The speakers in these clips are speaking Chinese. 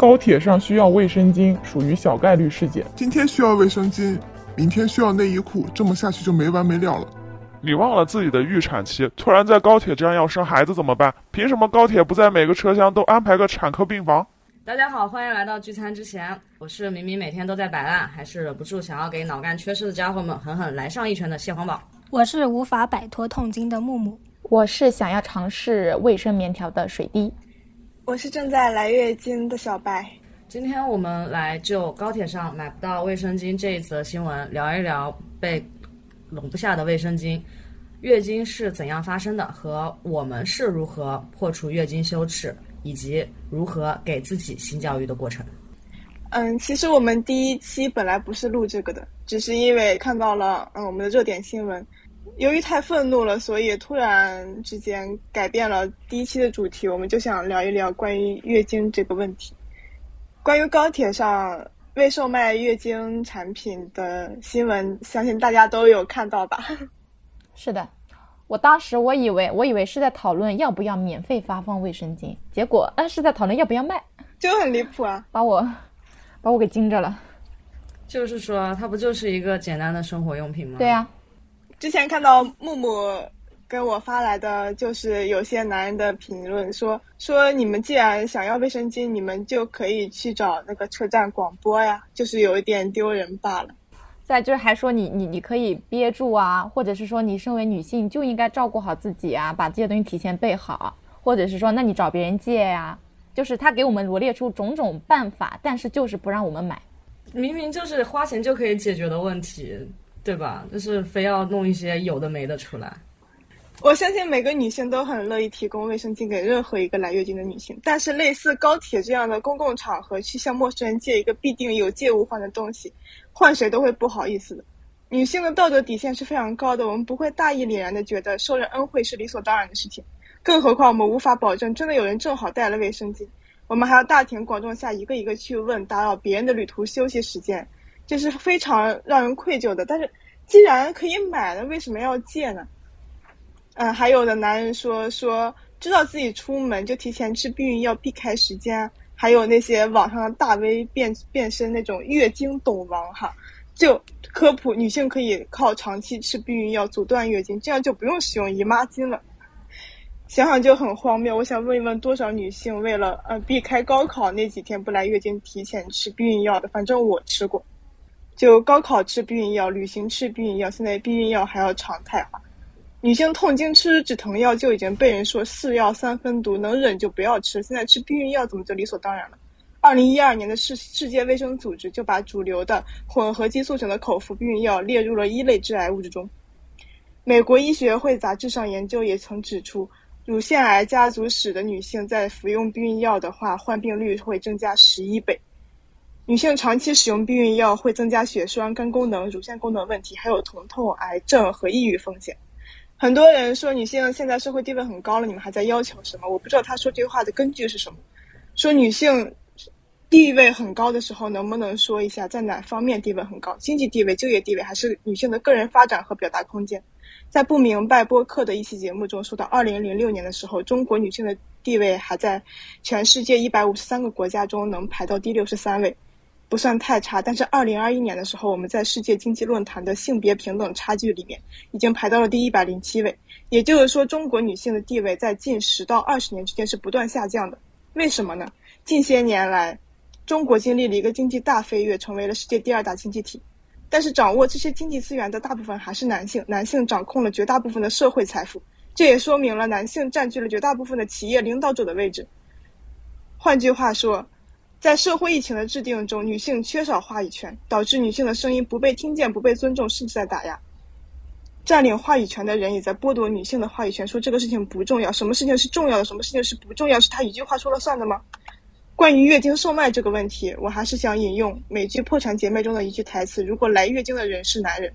高铁上需要卫生巾属于小概率事件。今天需要卫生巾，明天需要内衣裤，这么下去就没完没了了。你忘了自己的预产期，突然在高铁站要生孩子怎么办？凭什么高铁不在每个车厢都安排个产科病房？大家好，欢迎来到聚餐之前。我是明明每天都在摆烂，还是忍不住想要给脑干缺失的家伙们狠狠来上一拳的蟹黄堡。我是无法摆脱痛经的木木。我是想要尝试卫生棉条的水滴。我是正在来月经的小白。今天我们来就高铁上买不到卫生巾这一则新闻聊一聊被拢不下的卫生巾，月经是怎样发生的，和我们是如何破除月经羞耻，以及如何给自己性教育的过程。嗯，其实我们第一期本来不是录这个的，只是因为看到了嗯我们的热点新闻。由于太愤怒了，所以突然之间改变了第一期的主题。我们就想聊一聊关于月经这个问题。关于高铁上未售卖月经产品的新闻，相信大家都有看到吧？是的，我当时我以为我以为是在讨论要不要免费发放卫生巾，结果嗯是在讨论要不要卖，就很离谱啊！把我把我给惊着了。就是说，它不就是一个简单的生活用品吗？对呀。之前看到木木给我发来的，就是有些男人的评论，说说你们既然想要卫生巾，你们就可以去找那个车站广播呀，就是有一点丢人罢了。再就是还说你你你可以憋住啊，或者是说你身为女性就应该照顾好自己啊，把这些东西提前备好，或者是说那你找别人借呀，就是他给我们罗列出种种办法，但是就是不让我们买，明明就是花钱就可以解决的问题。对吧？就是非要弄一些有的没的出来。我相信每个女性都很乐意提供卫生巾给任何一个来月经的女性，但是类似高铁这样的公共场合去向陌生人借一个必定有借无还的东西，换谁都会不好意思的。女性的道德底线是非常高的，我们不会大义凛然的觉得受人恩惠是理所当然的事情，更何况我们无法保证真的有人正好带了卫生巾，我们还要大庭广众下一个一个去问，打扰别人的旅途休息时间。这是非常让人愧疚的，但是既然可以买了，为什么要借呢？嗯，还有的男人说说知道自己出门就提前吃避孕药避开时间，还有那些网上的大 V 变变身那种月经懂王哈，就科普女性可以靠长期吃避孕药阻断月经，这样就不用使用姨妈巾了。想想就很荒谬。我想问一问，多少女性为了呃避开高考那几天不来月经，提前吃避孕药的？反正我吃过。就高考吃避孕药，旅行吃避孕药，现在避孕药还要常态化。女性痛经吃止疼药就已经被人说是药三分毒，能忍就不要吃。现在吃避孕药怎么就理所当然了？二零一二年的世世界卫生组织就把主流的混合激素型的口服避孕药列入了一类致癌物质中。美国医学会杂志上研究也曾指出，乳腺癌家族史的女性在服用避孕药的话，患病率会增加十一倍。女性长期使用避孕药会增加血栓、肝功能、乳腺功能问题，还有疼痛、癌症和抑郁风险。很多人说女性现在社会地位很高了，你们还在要求什么？我不知道他说这句话的根据是什么。说女性地位很高的时候，能不能说一下在哪方面地位很高？经济地位、就业地位，还是女性的个人发展和表达空间？在不明白播客的一期节目中说到，二零零六年的时候，中国女性的地位还在全世界一百五十三个国家中能排到第六十三位。不算太差，但是二零二一年的时候，我们在世界经济论坛的性别平等差距里面，已经排到了第一百零七位。也就是说，中国女性的地位在近十到二十年之间是不断下降的。为什么呢？近些年来，中国经历了一个经济大飞跃，成为了世界第二大经济体。但是，掌握这些经济资源的大部分还是男性，男性掌控了绝大部分的社会财富，这也说明了男性占据了绝大部分的企业领导者的位置。换句话说。在社会疫情的制定中，女性缺少话语权，导致女性的声音不被听见、不被尊重，甚至在打压。占领话语权的人也在剥夺女性的话语权，说这个事情不重要。什么事情是重要的？什么事情是不重要？是他一句话说了算的吗？关于月经售卖这个问题，我还是想引用美剧《破产姐妹》中的一句台词：“如果来月经的人是男人，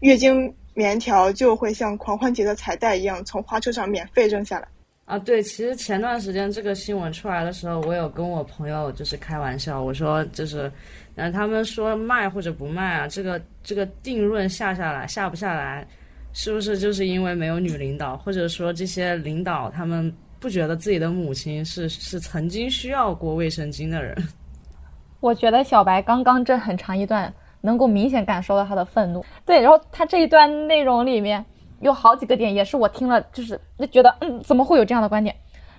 月经棉条就会像狂欢节的彩带一样从花车上免费扔下来。”啊，对，其实前段时间这个新闻出来的时候，我有跟我朋友就是开玩笑，我说就是，嗯，他们说卖或者不卖啊，这个这个定论下下来下不下来，是不是就是因为没有女领导，或者说这些领导他们不觉得自己的母亲是是曾经需要过卫生巾的人。我觉得小白刚刚这很长一段，能够明显感受到他的愤怒。对，然后他这一段内容里面有好几个点，也是我听了就是就觉得，嗯，怎么会有这样的观点？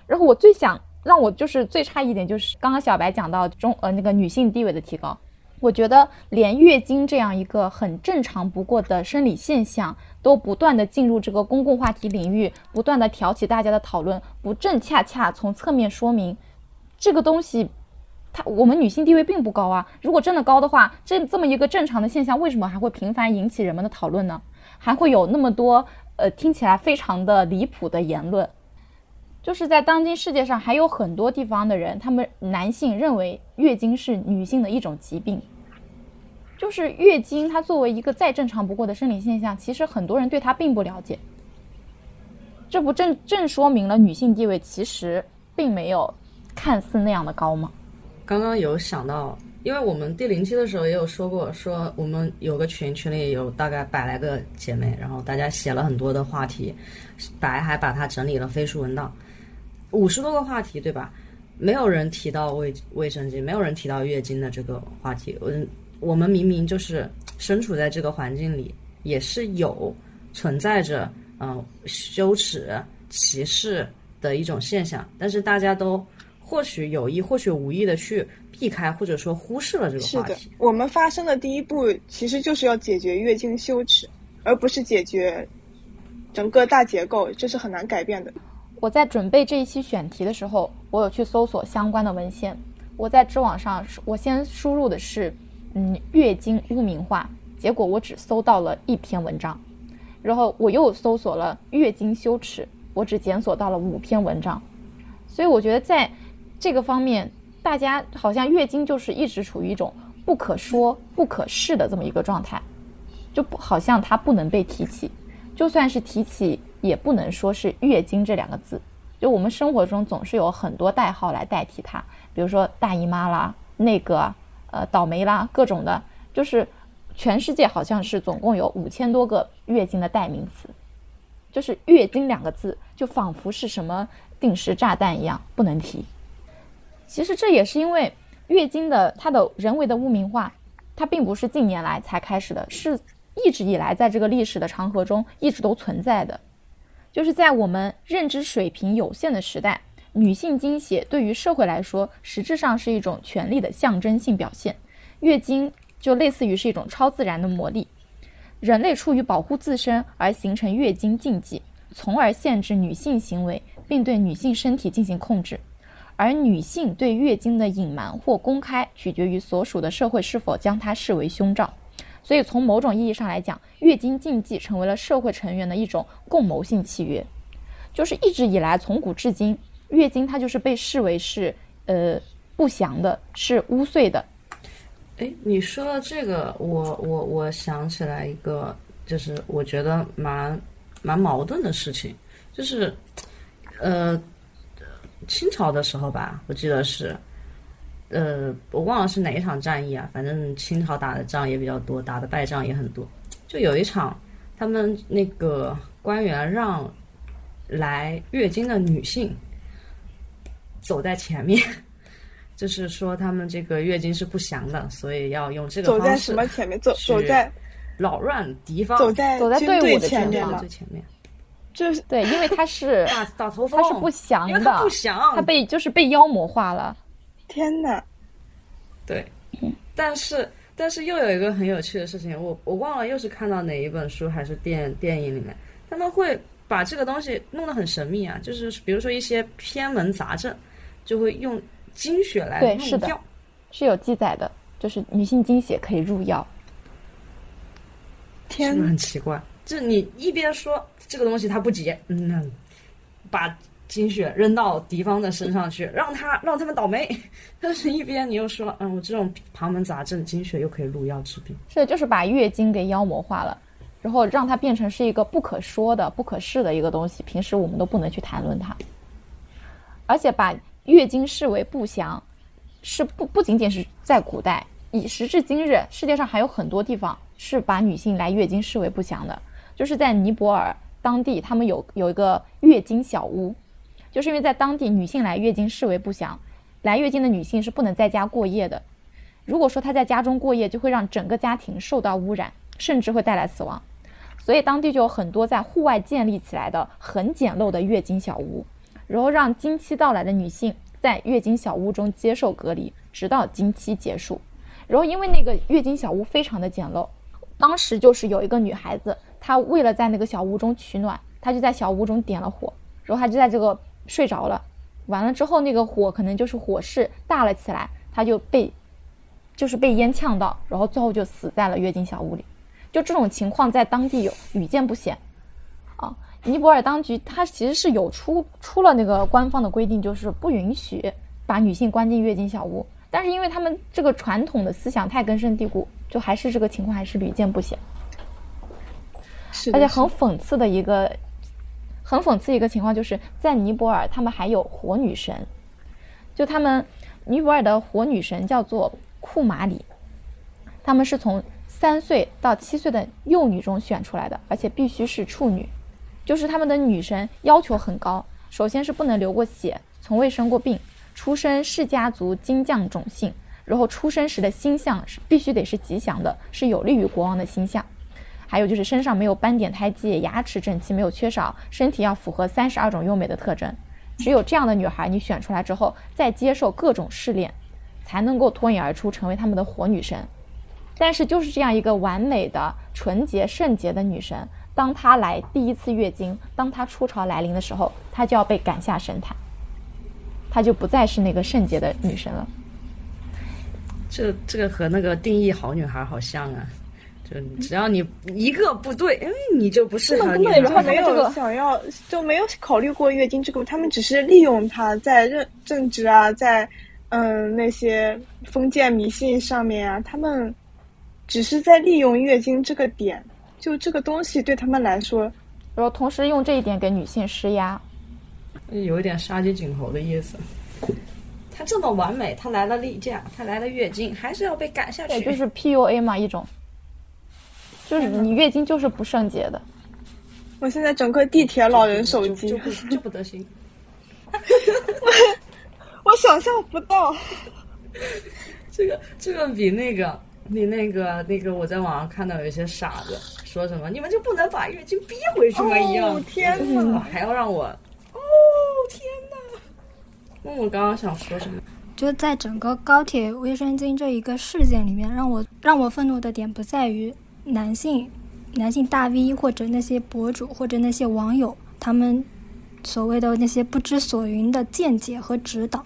然后我最想让我就是最差一点就是刚刚小白讲到中呃那个女性地位的提高。我觉得连月经这样一个很正常不过的生理现象，都不断的进入这个公共话题领域，不断的挑起大家的讨论，不正恰恰从侧面说明这个东西，它我们女性地位并不高啊。如果真的高的话，这这么一个正常的现象，为什么还会频繁引起人们的讨论呢？还会有那么多呃听起来非常的离谱的言论？就是在当今世界上，还有很多地方的人，他们男性认为月经是女性的一种疾病。就是月经，它作为一个再正常不过的生理现象，其实很多人对它并不了解。这不正正说明了女性地位其实并没有看似那样的高吗？刚刚有想到，因为我们第零期的时候也有说过，说我们有个群，群里有大概百来个姐妹，然后大家写了很多的话题，白还把它整理了飞书文档，五十多个话题，对吧？没有人提到卫卫生巾，没有人提到月经的这个话题，嗯。我们明明就是身处在这个环境里，也是有存在着嗯羞耻、歧视的一种现象，但是大家都或许有意、或许无意的去避开或者说忽视了这个话题。是的，我们发生的第一步其实就是要解决月经羞耻，而不是解决整个大结构，这是很难改变的。我在准备这一期选题的时候，我有去搜索相关的文献。我在知网上，我先输入的是。嗯，月经污名化，结果我只搜到了一篇文章，然后我又搜索了月经羞耻，我只检索到了五篇文章，所以我觉得在这个方面，大家好像月经就是一直处于一种不可说不可视的这么一个状态，就不好像它不能被提起，就算是提起，也不能说是月经这两个字，就我们生活中总是有很多代号来代替它，比如说大姨妈啦，那个。呃，倒霉啦，各种的，就是全世界好像是总共有五千多个月经的代名词，就是月经两个字，就仿佛是什么定时炸弹一样不能提。其实这也是因为月经的它的人为的污名化，它并不是近年来才开始的，是一直以来在这个历史的长河中一直都存在的，就是在我们认知水平有限的时代。女性经血对于社会来说，实质上是一种权力的象征性表现。月经就类似于是一种超自然的魔力。人类出于保护自身而形成月经禁忌，从而限制女性行为，并对女性身体进行控制。而女性对月经的隐瞒或公开，取决于所属的社会是否将它视为凶兆。所以，从某种意义上来讲，月经禁忌成为了社会成员的一种共谋性契约，就是一直以来，从古至今。月经它就是被视为是呃不祥的，是污秽的。哎，你说到这个，我我我想起来一个，就是我觉得蛮蛮矛盾的事情，就是呃清朝的时候吧，我记得是呃我忘了是哪一场战役啊，反正清朝打的仗也比较多，打的败仗也很多。就有一场，他们那个官员让来月经的女性。走在前面，就是说他们这个月经是不祥的，所以要用这个方式。走在什么前面？走走在扰乱敌方。走在走在队伍的前面最前面。就是对，因为他是 打打头风，他是不祥的，不祥，他被就是被妖魔化了。天哪！对，但是但是又有一个很有趣的事情，我我忘了又是看到哪一本书还是电电影里面，他们会把这个东西弄得很神秘啊，就是比如说一些偏门杂症。就会用经血来入药，是有记载的，就是女性经血可以入药。天，很奇怪，就是你一边说这个东西它不洁，嗯，把经血扔到敌方的身上去，让他让他们倒霉；但是一边你又说，嗯，我这种旁门杂症，经血又可以入药治病。是，就是把月经给妖魔化了，然后让它变成是一个不可说的、不可视的一个东西，平时我们都不能去谈论它，而且把。月经视为不祥，是不不仅仅是在古代，以时至今日，世界上还有很多地方是把女性来月经视为不祥的。就是在尼泊尔当地，他们有有一个月经小屋，就是因为在当地女性来月经视为不祥，来月经的女性是不能在家过夜的。如果说她在家中过夜，就会让整个家庭受到污染，甚至会带来死亡。所以当地就有很多在户外建立起来的很简陋的月经小屋，然后让经期到来的女性在月经小屋中接受隔离，直到经期结束。然后因为那个月经小屋非常的简陋，当时就是有一个女孩子，他为了在那个小屋中取暖，他就在小屋中点了火，然后他就在这个睡着了。完了之后，那个火可能就是火势大了起来，他就被就是被烟呛到，然后最后就死在了月经小屋里。就这种情况在当地有屡见不鲜，啊，尼泊尔当局他其实是有出出了那个官方的规定，就是不允许把女性关进月经小屋，但是因为他们这个传统的思想太根深蒂固，就还是这个情况还是屡见不鲜。是，而且很讽刺的一个，很讽刺一个情况，就是在尼泊尔，他们还有火女神，就他们尼泊尔的火女神叫做库马里，他们是从三岁到七岁的幼女中选出来的，而且必须是处女，就是他们的女神要求很高，首先是不能流过血，从未生过病，出身氏家族金匠种姓，然后出生时的星象是必须得是吉祥的，是有利于国王的星象。还有就是身上没有斑点胎记，牙齿整齐没有缺少，身体要符合三十二种优美的特征。只有这样的女孩，你选出来之后，再接受各种试炼，才能够脱颖而出，成为他们的活女神。但是就是这样一个完美的、纯洁、圣洁的女神，当她来第一次月经，当她初潮来临的时候，她就要被赶下神坛，她就不再是那个圣洁的女神了。这这个和那个定义好女孩好像啊，就只要你一个不对，哎，你就不适他合女们根本就孩。没有想要，就没有考虑过月经这个，他们只是利用它在政政治啊，在嗯那些封建迷信上面啊，他们只是在利用月经这个点，就这个东西对他们来说，然后同时用这一点给女性施压。有一点杀鸡儆猴的意思。他这么完美，他来了例假，他来了月经，还是要被赶下去。对，就是 PUA 嘛，一种，就是你月经就是不圣洁的。我现在整个地铁老人手机就，不就不得行。我想象不到。这个这个比那个比那个那个我在网上看到有一些傻子说什么你们就不能把月经逼回去吗？一样哦天哪，哪还要让我哦天哪！那我刚刚想说什么？就在整个高铁卫生巾这一个事件里面，让我让我愤怒的点不在于男性、男性大 V 或者那些博主或者那些网友他们所谓的那些不知所云的见解和指导，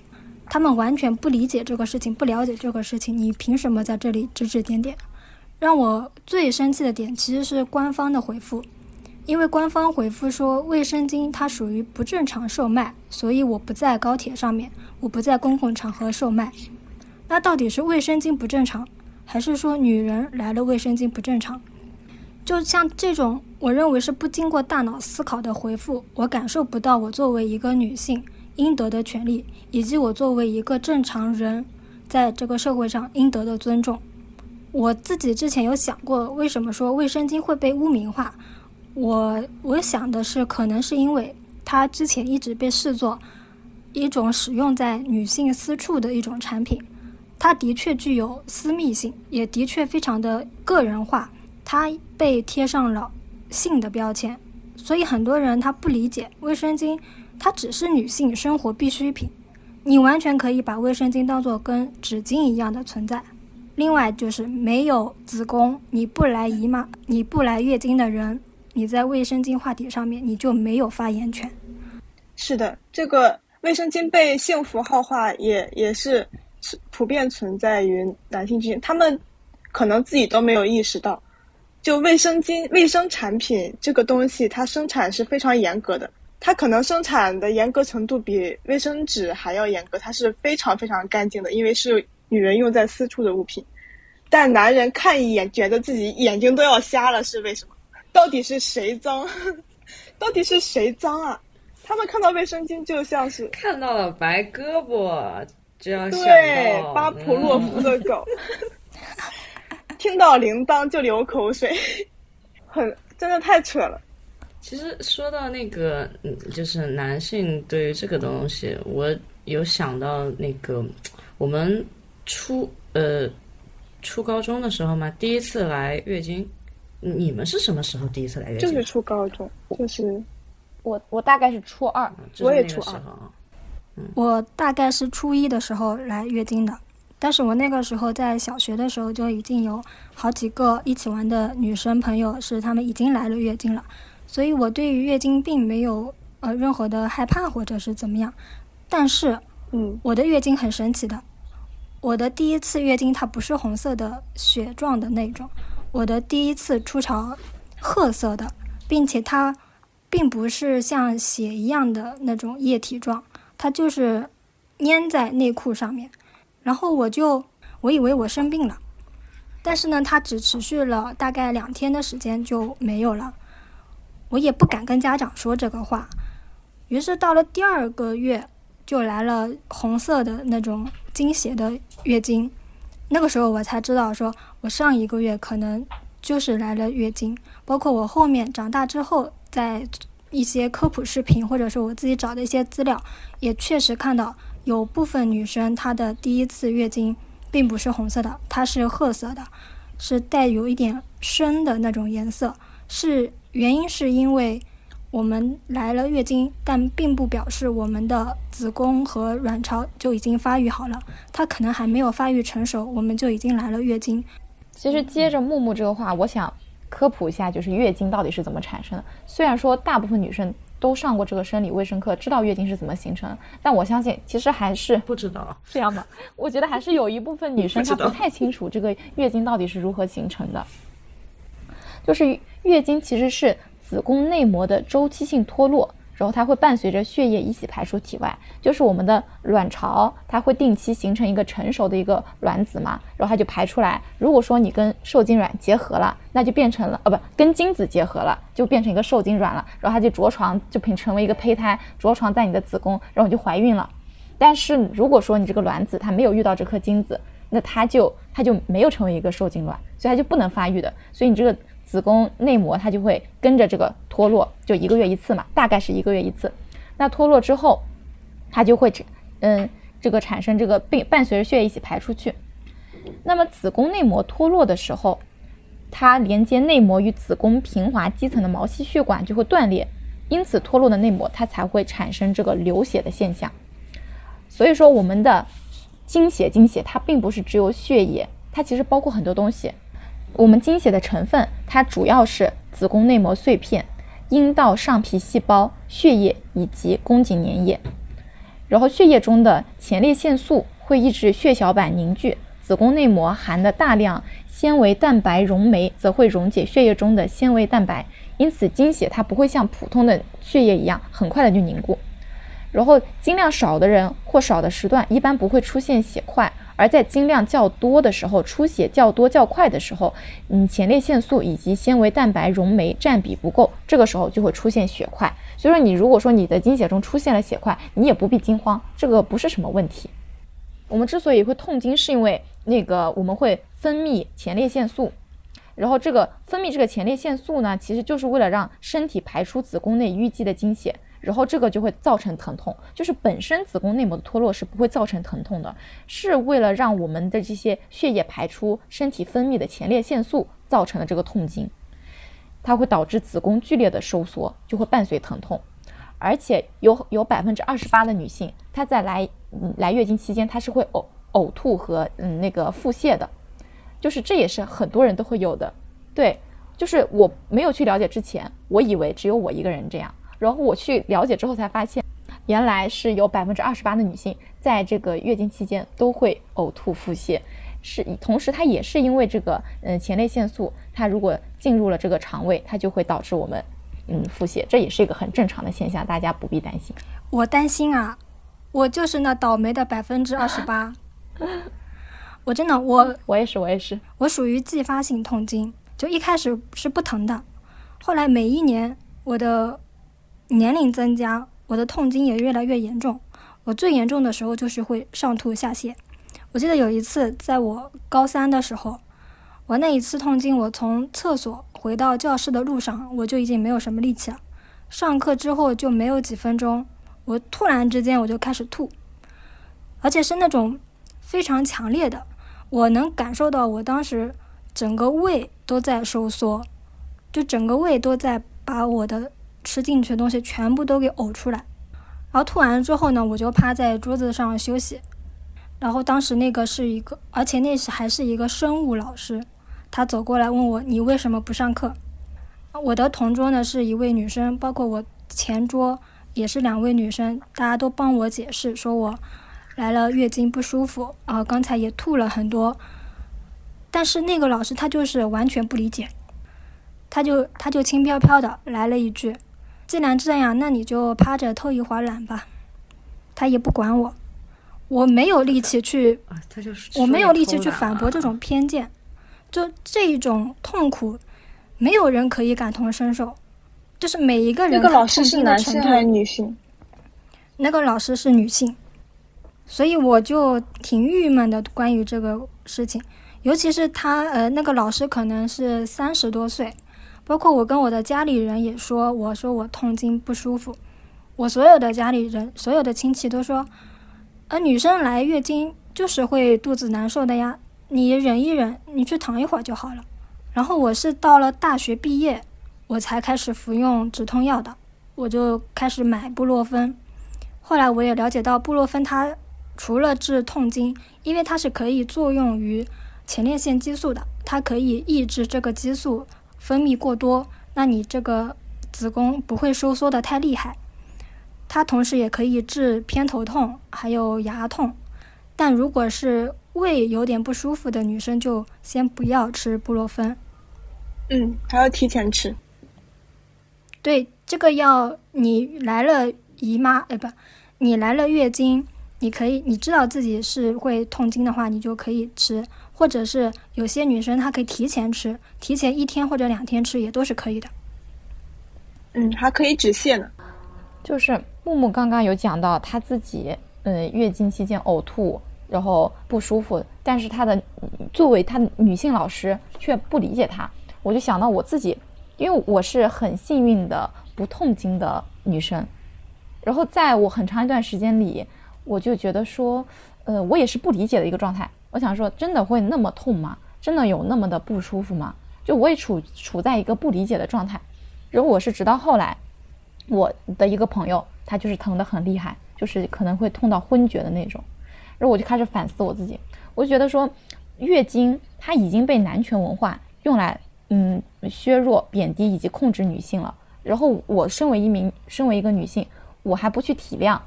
他们完全不理解这个事情，不了解这个事情，你凭什么在这里指指点点？让我最生气的点其实是官方的回复，因为官方回复说卫生巾它属于不正常售卖，所以我不在高铁上面，我不在公共场合售卖。那到底是卫生巾不正常，还是说女人来了卫生巾不正常？就像这种，我认为是不经过大脑思考的回复，我感受不到我作为一个女性应得的权利，以及我作为一个正常人在这个社会上应得的尊重。我自己之前有想过，为什么说卫生巾会被污名化？我我想的是，可能是因为它之前一直被视作一种使用在女性私处的一种产品，它的确具有私密性，也的确非常的个人化，它被贴上了性的标签，所以很多人他不理解卫生巾，它只是女性生活必需品，你完全可以把卫生巾当做跟纸巾一样的存在。另外就是没有子宫，你不来姨妈，你不来月经的人，你在卫生巾话题上面你就没有发言权。是的，这个卫生巾被性符号化也也是是普遍存在于男性之间，他们可能自己都没有意识到，就卫生巾、卫生产品这个东西，它生产是非常严格的，它可能生产的严格程度比卫生纸还要严格，它是非常非常干净的，因为是女人用在私处的物品。但男人看一眼，觉得自己眼睛都要瞎了，是为什么？到底是谁脏？到底是谁脏啊？他们看到卫生巾就像是看到了白胳膊对巴甫洛夫的狗，听到铃铛就流口水，很真的太扯了。其实说到那个，嗯，就是男性对于这个东西，我有想到那个我们初呃初高中的时候嘛，第一次来月经，你们是什么时候第一次来月经？就是初高中，就是我我大概是初二，就是那个我大概是初一的时候来月经的，但是我那个时候在小学的时候就已经有好几个一起玩的女生朋友是她们已经来了月经了，所以我对于月经并没有呃任何的害怕或者是怎么样。但是，嗯，我的月经很神奇的，我的第一次月经它不是红色的血状的那种，我的第一次初潮褐色的，并且它并不是像血一样的那种液体状。它就是粘在内裤上面，然后我就我以为我生病了，但是呢，它只持续了大概两天的时间就没有了，我也不敢跟家长说这个话，于是到了第二个月就来了红色的那种经血的月经，那个时候我才知道说我上一个月可能就是来了月经，包括我后面长大之后在。一些科普视频，或者是我自己找的一些资料，也确实看到有部分女生她的第一次月经并不是红色的，它是褐色的，是带有一点深的那种颜色。是原因是因为我们来了月经，但并不表示我们的子宫和卵巢就已经发育好了，它可能还没有发育成熟，我们就已经来了月经。其实接着木木这个话，我想。科普一下，就是月经到底是怎么产生的。虽然说大部分女生都上过这个生理卫生课，知道月经是怎么形成的，但我相信其实还是不知道这样的。我觉得还是有一部分女生她不太清楚这个月经到底是如何形成的。就是月经其实是子宫内膜的周期性脱落。然后它会伴随着血液一起排出体外，就是我们的卵巢，它会定期形成一个成熟的一个卵子嘛，然后它就排出来。如果说你跟受精卵结合了，那就变成了，哦不，跟精子结合了，就变成一个受精卵了，然后它就着床，就成成为一个胚胎，着床在你的子宫，然后你就怀孕了。但是如果说你这个卵子它没有遇到这颗精子，那它就它就没有成为一个受精卵，所以它就不能发育的，所以你这个。子宫内膜它就会跟着这个脱落，就一个月一次嘛，大概是一个月一次。那脱落之后，它就会，嗯，这个产生这个并伴随着血液一起排出去。那么子宫内膜脱落的时候，它连接内膜与子宫平滑肌层的毛细血管就会断裂，因此脱落的内膜它才会产生这个流血的现象。所以说，我们的经血，经血它并不是只有血液，它其实包括很多东西。我们经血的成分，它主要是子宫内膜碎片、阴道上皮细胞、血液以及宫颈粘液。然后血液中的前列腺素会抑制血小板凝聚，子宫内膜含的大量纤维蛋白溶酶则会溶解血液中的纤维蛋白，因此经血它不会像普通的血液一样很快的就凝固。然后经量少的人或少的时段，一般不会出现血块。而在经量较多的时候，出血较多较快的时候，嗯，前列腺素以及纤维蛋白溶酶占比不够，这个时候就会出现血块。所以说，你如果说你的经血中出现了血块，你也不必惊慌，这个不是什么问题。我们之所以会痛经，是因为那个我们会分泌前列腺素，然后这个分泌这个前列腺素呢，其实就是为了让身体排出子宫内淤积的经血。然后这个就会造成疼痛，就是本身子宫内膜的脱落是不会造成疼痛的，是为了让我们的这些血液排出身体分泌的前列腺素造成的这个痛经，它会导致子宫剧烈的收缩，就会伴随疼痛，而且有有百分之二十八的女性，她在来来月经期间，她是会呕呕吐和嗯那个腹泻的，就是这也是很多人都会有的，对，就是我没有去了解之前，我以为只有我一个人这样。然后我去了解之后才发现，原来是有百分之二十八的女性在这个月经期间都会呕吐腹泻，是同时它也是因为这个嗯前列腺素，它如果进入了这个肠胃，它就会导致我们嗯腹泻，这也是一个很正常的现象，大家不必担心。我担心啊，我就是那倒霉的百分之二十八，我真的我 我也是我也是，我属于继发性痛经，就一开始是不疼的，后来每一年我的。年龄增加，我的痛经也越来越严重。我最严重的时候就是会上吐下泻。我记得有一次，在我高三的时候，我那一次痛经，我从厕所回到教室的路上，我就已经没有什么力气了。上课之后就没有几分钟，我突然之间我就开始吐，而且是那种非常强烈的，我能感受到我当时整个胃都在收缩，就整个胃都在把我的吃进去的东西全部都给呕出来。然后吐完了之后呢，我就趴在桌子上休息。然后当时那个是一个，而且那是还是一个生物老师，他走过来问我：“你为什么不上课？”我的同桌呢是一位女生，包括我前桌也是两位女生，大家都帮我解释，说我来了月经不舒服，啊，刚才也吐了很多。但是那个老师他就是完全不理解，他就他就轻飘飘的来了一句。既然这样，那你就趴着偷一会儿懒吧。他也不管我，我没有力气去，我没有力气去反驳这种偏见。就这种痛苦，没有人可以感同身受。就是每一个人，那个老师是男性还是女性？那个老师是女性，所以我就挺郁闷的。关于这个事情，尤其是他，呃，那个老师可能是三十多岁。包括我跟我的家里人也说，我说我痛经不舒服，我所有的家里人、所有的亲戚都说，呃，女生来月经就是会肚子难受的呀，你忍一忍，你去躺一会儿就好了。然后我是到了大学毕业，我才开始服用止痛药的，我就开始买布洛芬。后来我也了解到，布洛芬它除了治痛经，因为它是可以作用于前列腺激素的，它可以抑制这个激素。分泌过多，那你这个子宫不会收缩的太厉害。它同时也可以治偏头痛，还有牙痛。但如果是胃有点不舒服的女生，就先不要吃布洛芬。嗯，还要提前吃。对，这个药你来了姨妈，哎不，你来了月经，你可以，你知道自己是会痛经的话，你就可以吃。或者是有些女生她可以提前吃，提前一天或者两天吃也都是可以的。嗯，还可以止泻呢。就是木木刚刚有讲到她自己，嗯，月经期间呕吐，然后不舒服，但是她的作为她女性老师却不理解她。我就想到我自己，因为我是很幸运的不痛经的女生，然后在我很长一段时间里，我就觉得说，呃，我也是不理解的一个状态。我想说，真的会那么痛吗？真的有那么的不舒服吗？就我也处处在一个不理解的状态。然后我是直到后来，我的一个朋友，他就是疼得很厉害，就是可能会痛到昏厥的那种。然后我就开始反思我自己，我就觉得说，月经它已经被男权文化用来嗯削弱、贬低以及控制女性了。然后我身为一名身为一个女性，我还不去体谅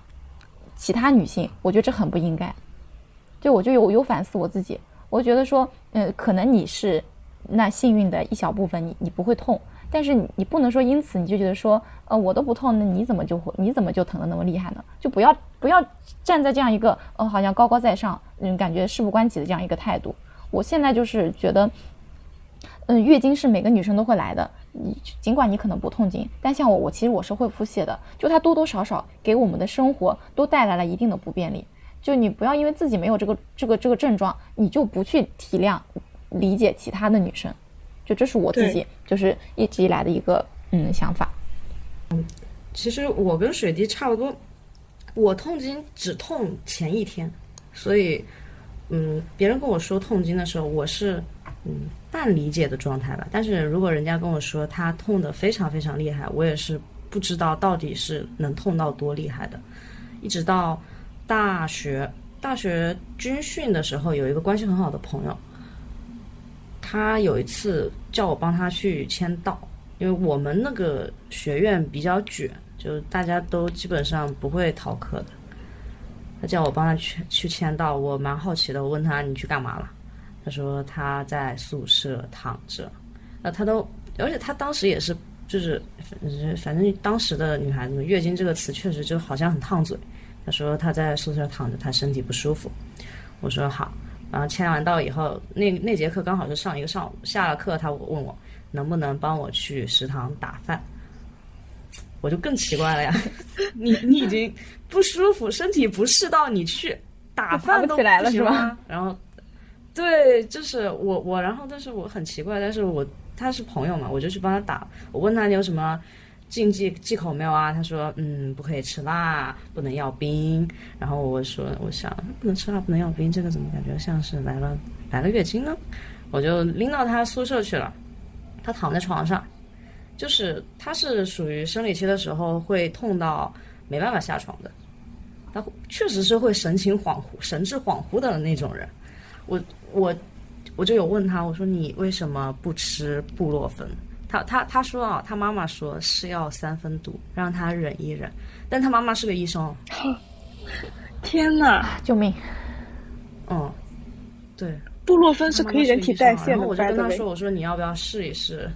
其他女性，我觉得这很不应该。就我就有有反思我自己，我觉得说，嗯，可能你是那幸运的一小部分，你你不会痛，但是你你不能说因此你就觉得说，呃，我都不痛，那你怎么就会你怎么就疼的那么厉害呢？就不要不要站在这样一个，呃，好像高高在上，嗯，感觉事不关己的这样一个态度。我现在就是觉得，嗯，月经是每个女生都会来的，你尽管你可能不痛经，但像我，我其实我是会腹泻的，就它多多少少给我们的生活都带来了一定的不便利。就你不要因为自己没有这个这个这个症状，你就不去体谅、理解其他的女生。就这是我自己就是一直以来的一个嗯想法。嗯，其实我跟水滴差不多，我痛经只痛前一天，所以嗯，别人跟我说痛经的时候，我是嗯半理解的状态吧。但是如果人家跟我说他痛的非常非常厉害，我也是不知道到底是能痛到多厉害的，一直到。大学大学军训的时候，有一个关系很好的朋友，他有一次叫我帮他去签到，因为我们那个学院比较卷，就大家都基本上不会逃课的。他叫我帮他去去签到，我蛮好奇的，我问他你去干嘛了？他说他在宿舍躺着。那他都，而且他当时也是，就是反正当时的女孩子们，月经这个词确实就好像很烫嘴。他说他在宿舍躺着，他身体不舒服。我说好，然后签完到以后，那那节课刚好是上一个上午，下了课他问我能不能帮我去食堂打饭，我就更奇怪了呀，你你已经不舒服，身体不适到你去打饭都起来了是吧？然后，对，就是我我，然后但是我很奇怪，但是我他是朋友嘛，我就去帮他打。我问他你有什么禁忌忌口没有啊？他说，嗯，不可以吃辣，不能要冰。然后我说，我想不能吃辣，不能要冰，这个怎么感觉像是来了来了月经呢？我就拎到他宿舍去了。他躺在床上，就是他是属于生理期的时候会痛到没办法下床的，他确实是会神情恍惚、神志恍惚的那种人。我我我就有问他，我说你为什么不吃布洛芬？他他他说啊，他妈妈说是要三分毒，让他忍一忍。但他妈妈是个医生。天哪！救命！嗯，对。布洛芬是可以人体代谢的。然后我就跟他说：“我说你要不要试一试？”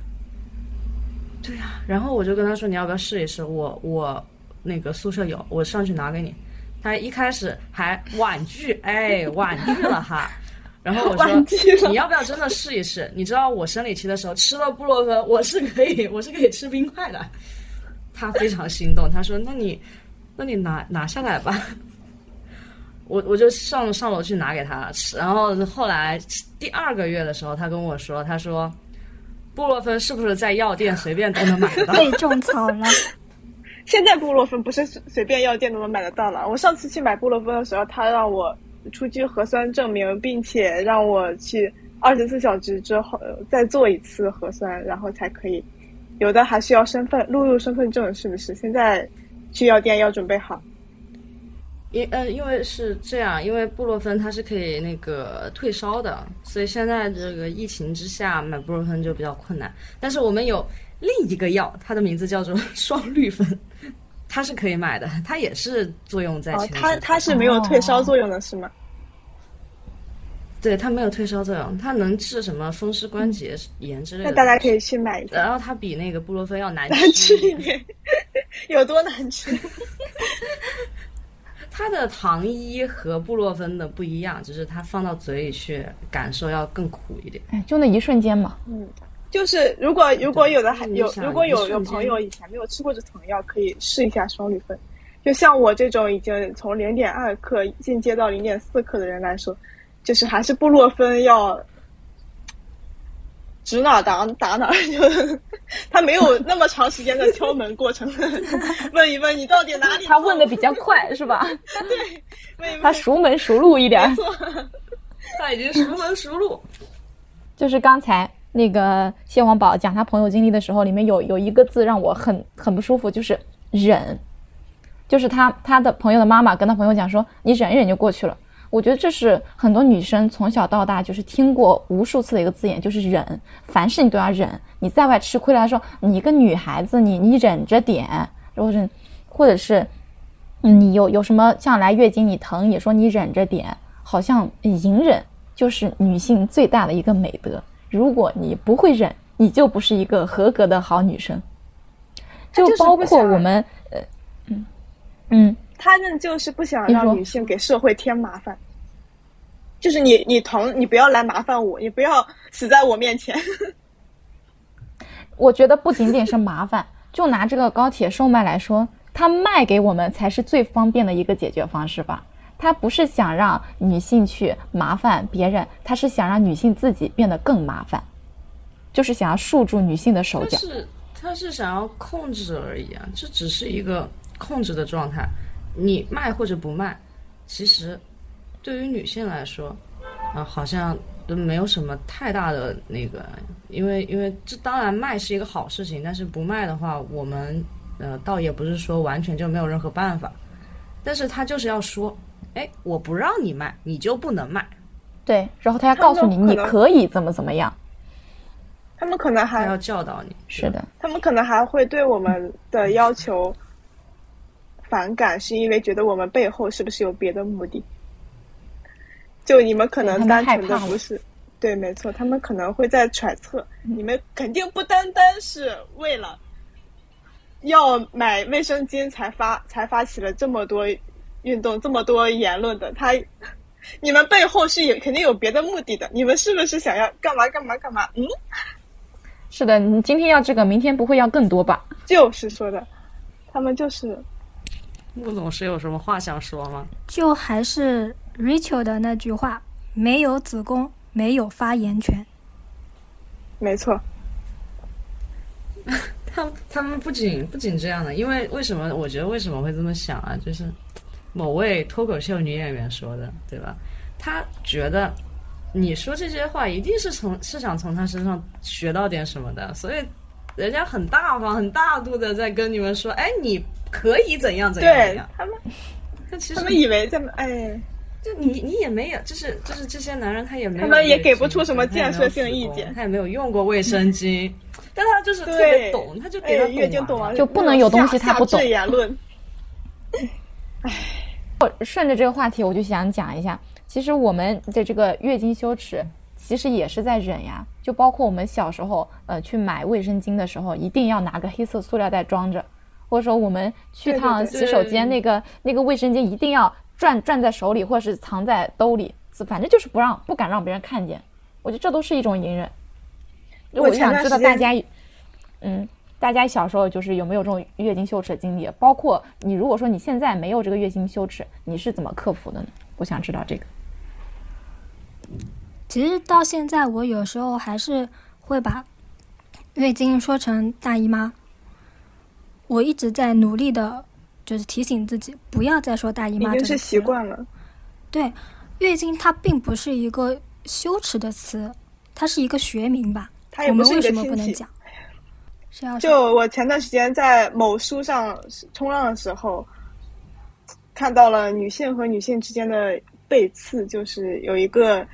对呀，然后我就跟他说：“你要不要试一试？”我我那个宿舍有，我上去拿给你。他一开始还婉拒，哎，婉拒了哈。然后我说：“你要不要真的试一试？你知道我生理期的时候吃了布洛芬，我是可以，我是可以吃冰块的。”他非常心动，他说：“那你，那你拿拿下来吧。”我我就上上楼去拿给他吃，然后后来第二个月的时候，他跟我说：“他说，布洛芬是不是在药店随便都能买得到？” 被种草了。现在布洛芬不是随便药店都能买得到了。我上次去买布洛芬的时候，他让我出具核酸证明，并且让我去二十四小时之后再做一次核酸，然后才可以。有的还需要身份录入身份证，是不是？现在去药店要准备好。因呃，因为是这样，因为布洛芬它是可以那个退烧的，所以现在这个疫情之下买布洛芬就比较困难。但是我们有另一个药，它的名字叫做双氯芬，它是可以买的，它也是作用在前。它它是没有退烧作用的是吗？对，它没有退烧作用，它能治什么风湿关节炎之类的。那大家可以去买一下。然后它比那个布洛芬要难吃一点，有多难吃？它的糖衣和布洛芬的不一样，就是它放到嘴里去感受要更苦一点。哎，就那一瞬间嘛。嗯，就是如果如果有的还有如果有有朋友以前没有吃过这种药，可以试一下双氯芬。就像我这种已经从零点二克进阶到零点四克的人来说，就是还是布洛芬要。指哪打打哪，就他没有那么长时间的敲门过程。问一问你到底哪里？他问的比较快是吧？对，问一问他熟门熟路一点。没错，他已经熟门熟路。就是刚才那个谢王宝讲他朋友经历的时候，里面有有一个字让我很很不舒服，就是忍。就是他他的朋友的妈妈跟他朋友讲说：“你忍一忍就过去了。”我觉得这是很多女生从小到大就是听过无数次的一个字眼，就是忍，凡事你都要忍。你在外吃亏了，说你一个女孩子，你你忍着点，或者或者是你有有什么像来月经你疼，也说你忍着点，好像隐忍就是女性最大的一个美德。如果你不会忍，你就不是一个合格的好女生。就包括我们，呃，嗯嗯。他们就是不想让女性给社会添麻烦，就是你你同，你不要来麻烦我，你不要死在我面前。我觉得不仅仅是麻烦，就拿这个高铁售卖来说，他卖给我们才是最方便的一个解决方式吧。他不是想让女性去麻烦别人，他是想让女性自己变得更麻烦，就是想要束住女性的手脚。是他是想要控制而已啊，这只是一个控制的状态。你卖或者不卖，其实对于女性来说，啊，好像都没有什么太大的那个，因为因为这当然卖是一个好事情，但是不卖的话，我们呃倒也不是说完全就没有任何办法，但是他就是要说，哎，我不让你卖，你就不能卖，对，然后他要告诉你你可以怎么怎么样，他们可能还要教导你，是的，他们可能还会对我们的要求。反感是因为觉得我们背后是不是有别的目的？就你们可能单纯的不是，对，没错，他们可能会在揣测，你们肯定不单单是为了要买卫生巾才发才发起了这么多运动、这么多言论的。他，你们背后是有肯定有别的目的的。你们是不是想要干嘛干嘛干嘛？嗯，是的，你今天要这个，明天不会要更多吧？就是说的，他们就是。穆总是有什么话想说吗？就还是 Rachel 的那句话：没有子宫，没有发言权。没错。他他们不仅不仅这样的，因为为什么？我觉得为什么会这么想啊？就是某位脱口秀女演员说的，对吧？他觉得你说这些话一定是从是想从他身上学到点什么的，所以人家很大方、很大度的在跟你们说，哎，你可以怎样怎样怎样。对他们，但其实他们以为在哎，就你你也没有，就是就是这些男人他也没有，他们也给不出什么建设性意见他也没有用过卫生巾，但他就是特别懂，他就给他哎，月经懂完完就不能有东西他不懂下下至言论，顺着这个话题，我就想讲一下，其实我们的这个月经羞耻，其实也是在忍呀。就包括我们小时候，呃，去买卫生巾的时候，一定要拿个黑色塑料袋装着，或者说我们去趟洗手间，那个那个卫生巾一定要攥攥在手里，或者是藏在兜里，反正就是不让不敢让别人看见。我觉得这都是一种隐忍。我想知道大家，嗯，大家小时候就是有没有这种月经羞耻的经历？包括你，如果说你现在没有这个月经羞耻，你是怎么克服的呢？我想知道这个。其实到现在，我有时候还是会把月经说成大姨妈。我一直在努力的，就是提醒自己不要再说大姨妈这个词经是习。惯了。对，月经它并不是一个羞耻的词，它是一个学名吧？我们为什么。不能讲？是要就我前段时间在某书上冲浪的时候，看到了女性和女性之间的背刺，就是有一个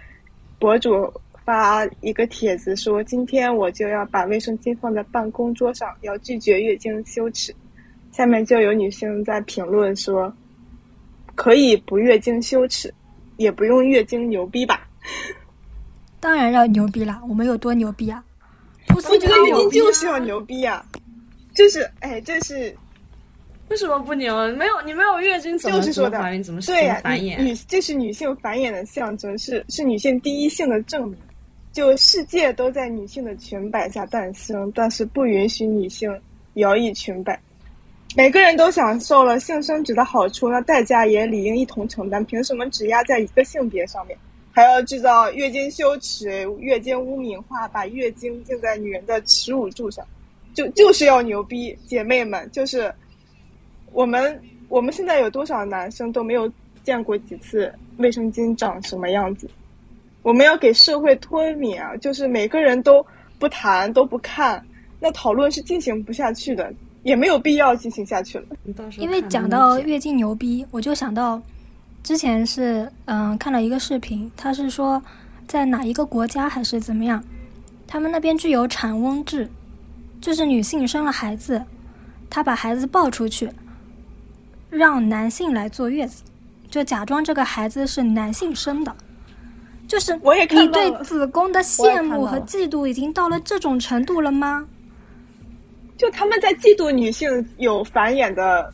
博主发一个帖子说：“今天我就要把卫生巾放在办公桌上，要拒绝月经羞耻。”下面就有女性在评论说：“可以不月经羞耻，也不用月经牛逼吧？” 当然要牛逼啦！我们有多牛逼啊？不我觉得月经就是要牛逼啊、就是哎，这是为什么不牛？没有你没有月经怎么就是说的怎么怀孕？怎么怎对繁衍？女女这是女性繁衍的象征，是是女性第一性的证明。就世界都在女性的裙摆下诞生，但是不允许女性摇曳裙摆。每个人都享受了性生殖的好处，那代价也理应一同承担。凭什么只压在一个性别上面，还要制造月经羞耻、月经污名化，把月经定在女人的耻辱柱上？就就是要牛逼，姐妹们，就是我们我们现在有多少男生都没有见过几次卫生巾长什么样子？我们要给社会脱敏啊！就是每个人都不谈都不看，那讨论是进行不下去的，也没有必要进行下去了。你到时候因为讲到月经牛逼，我就想到之前是嗯看了一个视频，他是说在哪一个国家还是怎么样，他们那边具有产翁制，就是女性生了孩子，她把孩子抱出去，让男性来坐月子，就假装这个孩子是男性生的。就是我也看你对子宫的羡慕和嫉妒已经到了这种程度了吗？就他们在嫉妒女性有繁衍的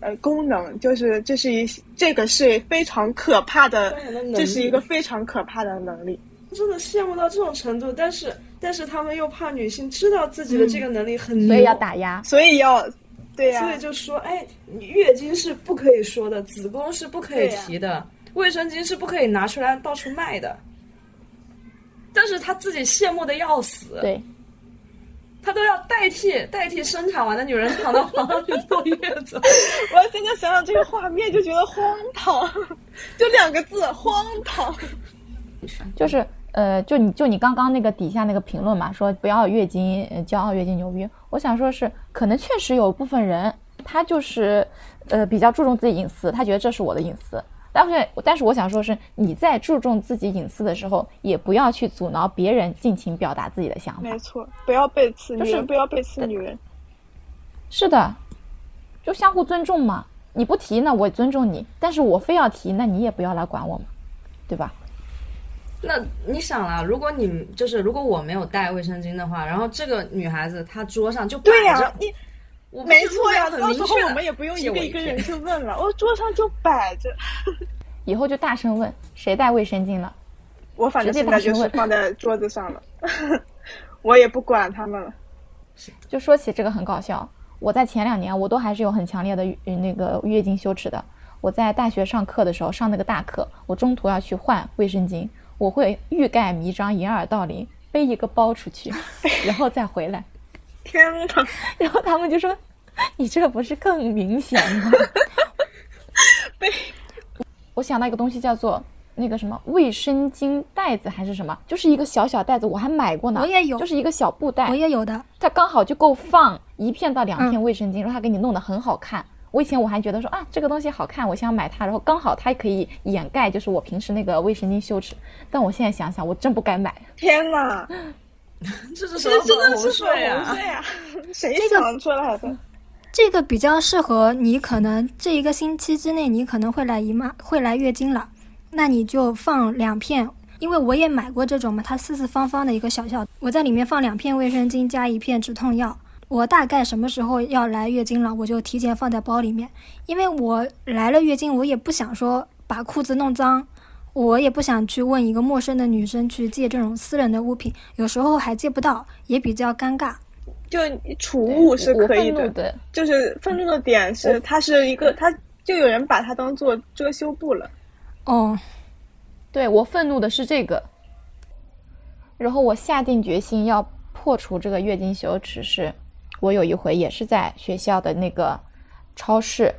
呃功能，就是这是一这个是非常可怕的这是一个非常可怕的能力。真的羡慕到这种程度，但是但是他们又怕女性知道自己的这个能力很牛，所以要打压。所以要对呀、所以就说，哎，月经是不可以说的，子宫是不可以提的，卫生巾是不可以拿出来到处卖的。但是他自己羡慕的要死，对，他都要代替代替生产完的女人躺到床上去坐月子。我现在想想这个画面就觉得荒唐，就两个字荒唐。就是呃，就你就你刚刚那个底下那个评论嘛，说不要月经呃骄傲月经牛逼。我想说是，可能确实有部分人他就是呃比较注重自己隐私，他觉得这是我的隐私。但是但是我想说是，你在注重自己隐私的时候，也不要去阻挠别人尽情表达自己的想法没。错，不要背刺，就是不要背刺女人。是的，就相互尊重嘛。你不提，那我尊重你；但是我非要提，那你也不要来管我嘛，对吧？那你想啦，如果你就是如果我没有带卫生巾的话，然后这个女孩子她桌上就摆对呀、我没错呀，到时候我们也不用一个一个人去问了，我桌上就摆着。以后就大声问谁带卫生巾了。我反正现在就是大声问放在桌子上了，我也不管他们了。就说起这个很搞笑，我在前两年我都还是有很强烈的呃那个月经羞耻的。我在大学上课的时候上那个大课，我中途要去换卫生巾，我会欲盖弥彰，掩耳盗铃，背一个包出去，然后再回来。天哪！然后他们就说：“ 你这不是更明显吗？” 被我想到一个东西叫做那个什么卫生巾袋子还是什么，就是一个小小袋子，我还买过呢。我也有就是一个小布袋我，也有的，它刚好就够放一片到两片嗯卫生巾，然后它给你弄得很好看。我以前我还觉得说啊，这个东西好看，我想买它，然后刚好它可以掩盖就是我平时那个卫生巾羞耻。但我现在想想，我真不该买。天哪！这是什么粉红真的是水啊粉红！水啊！谁这个想出来的？这个比较适合你，可能这一个星期之内你可能会来姨妈会来月经了，那你就放两片，因为我也买过这种嘛，它四四方方的一个小小，我在里面放两片卫生巾加一片止痛药。我大概什么时候要来月经了，我就提前放在包里面，因为我来了月经，我也不想说把裤子弄脏，我也不想去问一个陌生的女生去借这种私人的物品，有时候还借不到，也比较尴尬。就储物是可以的，就是愤怒的点是它是一个，它就有人把它当做遮羞布了。哦，对我愤怒的是这个。然后我下定决心要破除这个月经羞耻是，我有一回也是在学校的那个超市，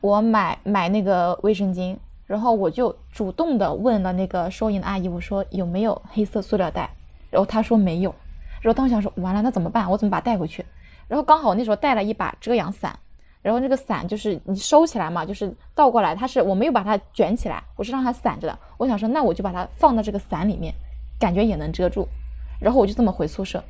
我买买那个卫生巾，然后我就主动的问了那个收银的阿姨，我说有没有黑色塑料袋，然后她说没有，然后当时想说完了那怎么办？我怎么把它带回去？然后刚好那时候带了一把遮阳伞，然后那个伞就是你收起来嘛，就是倒过来，它是我没有把它卷起来，我是让它散着的。我想说，那我就把它放到这个伞里面，感觉也能遮住。然后我就这么回宿舍，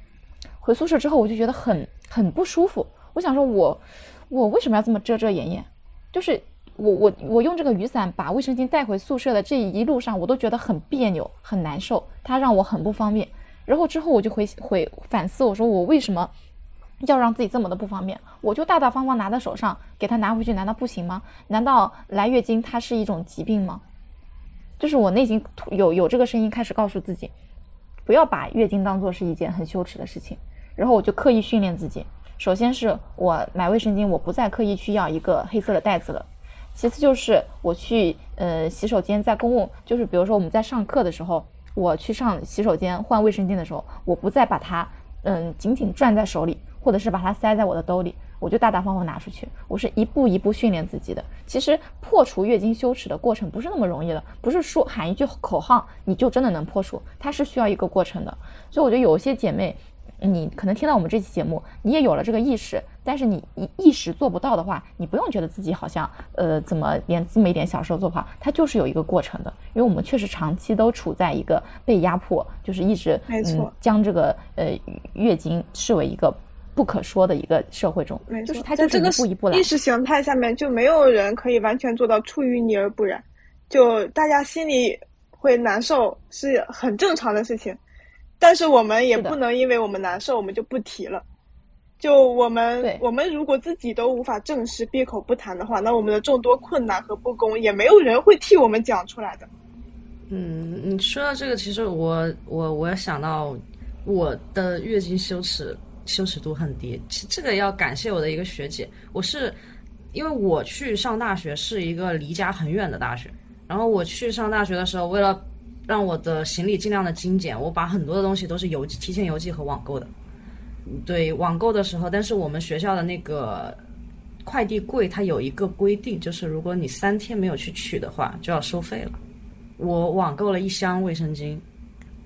回宿舍之后我就觉得很很不舒服。我想说我，我为什么要这么遮遮掩掩？就是我我我用这个雨伞把卫生巾带回宿舍的这一路上，我都觉得很别扭，很难受，它让我很不方便。然后之后我就回回反思，我说我为什么要让自己这么的不方便？我就大大方方拿在手上，给它拿回去，难道不行吗？难道来月经它是一种疾病吗？就是我内心有有这个声音开始告诉自己，不要把月经当做是一件很羞耻的事情。然后我就刻意训练自己，首先是我买卫生巾，我不再刻意去要一个黑色的袋子了。其次就是我去呃洗手间，在公共，就是比如说我们在上课的时候，我去上洗手间换卫生巾的时候，我不再把它嗯紧紧攥在手里，或者是把它塞在我的兜里，我就大大方方拿出去。我是一步一步训练自己的。其实破除月经羞耻的过程不是那么容易的，不是说喊一句口号你就真的能破除，它是需要一个过程的。所以我觉得有些姐妹。你可能听到我们这期节目，你也有了这个意识，但是你一一时做不到的话，你不用觉得自己好像呃怎么连这么一点小事都做不好，它就是有一个过程的，因为我们确实长期都处在一个被压迫，就是一直没错嗯将这个呃月经视为一个不可说的一个社会中，就是，它就是在这个一步一步来意。识形态下面，就没有人可以完全做到出淤泥而不染，就大家心里会难受是很正常的事情，但是我们也不能因为我们难受，我们就不提了。就我们我们如果自己都无法正视、闭口不谈的话，那我们的众多困难和不公，也没有人会替我们讲出来的。嗯，你说到这个，其实我我我想到我的月经羞耻羞耻度很低，其这个要感谢我的一个学姐，我是因为我去上大学是一个离家很远的大学，然后我去上大学的时候，为了让我的行李尽量的精简，我把很多的东西都是邮寄提前邮寄和网购的。对网购的时候，但是我们学校的那个快递柜它有一个规定，就是如果你三天没有去取的话，就要收费了。我网购了一箱卫生巾，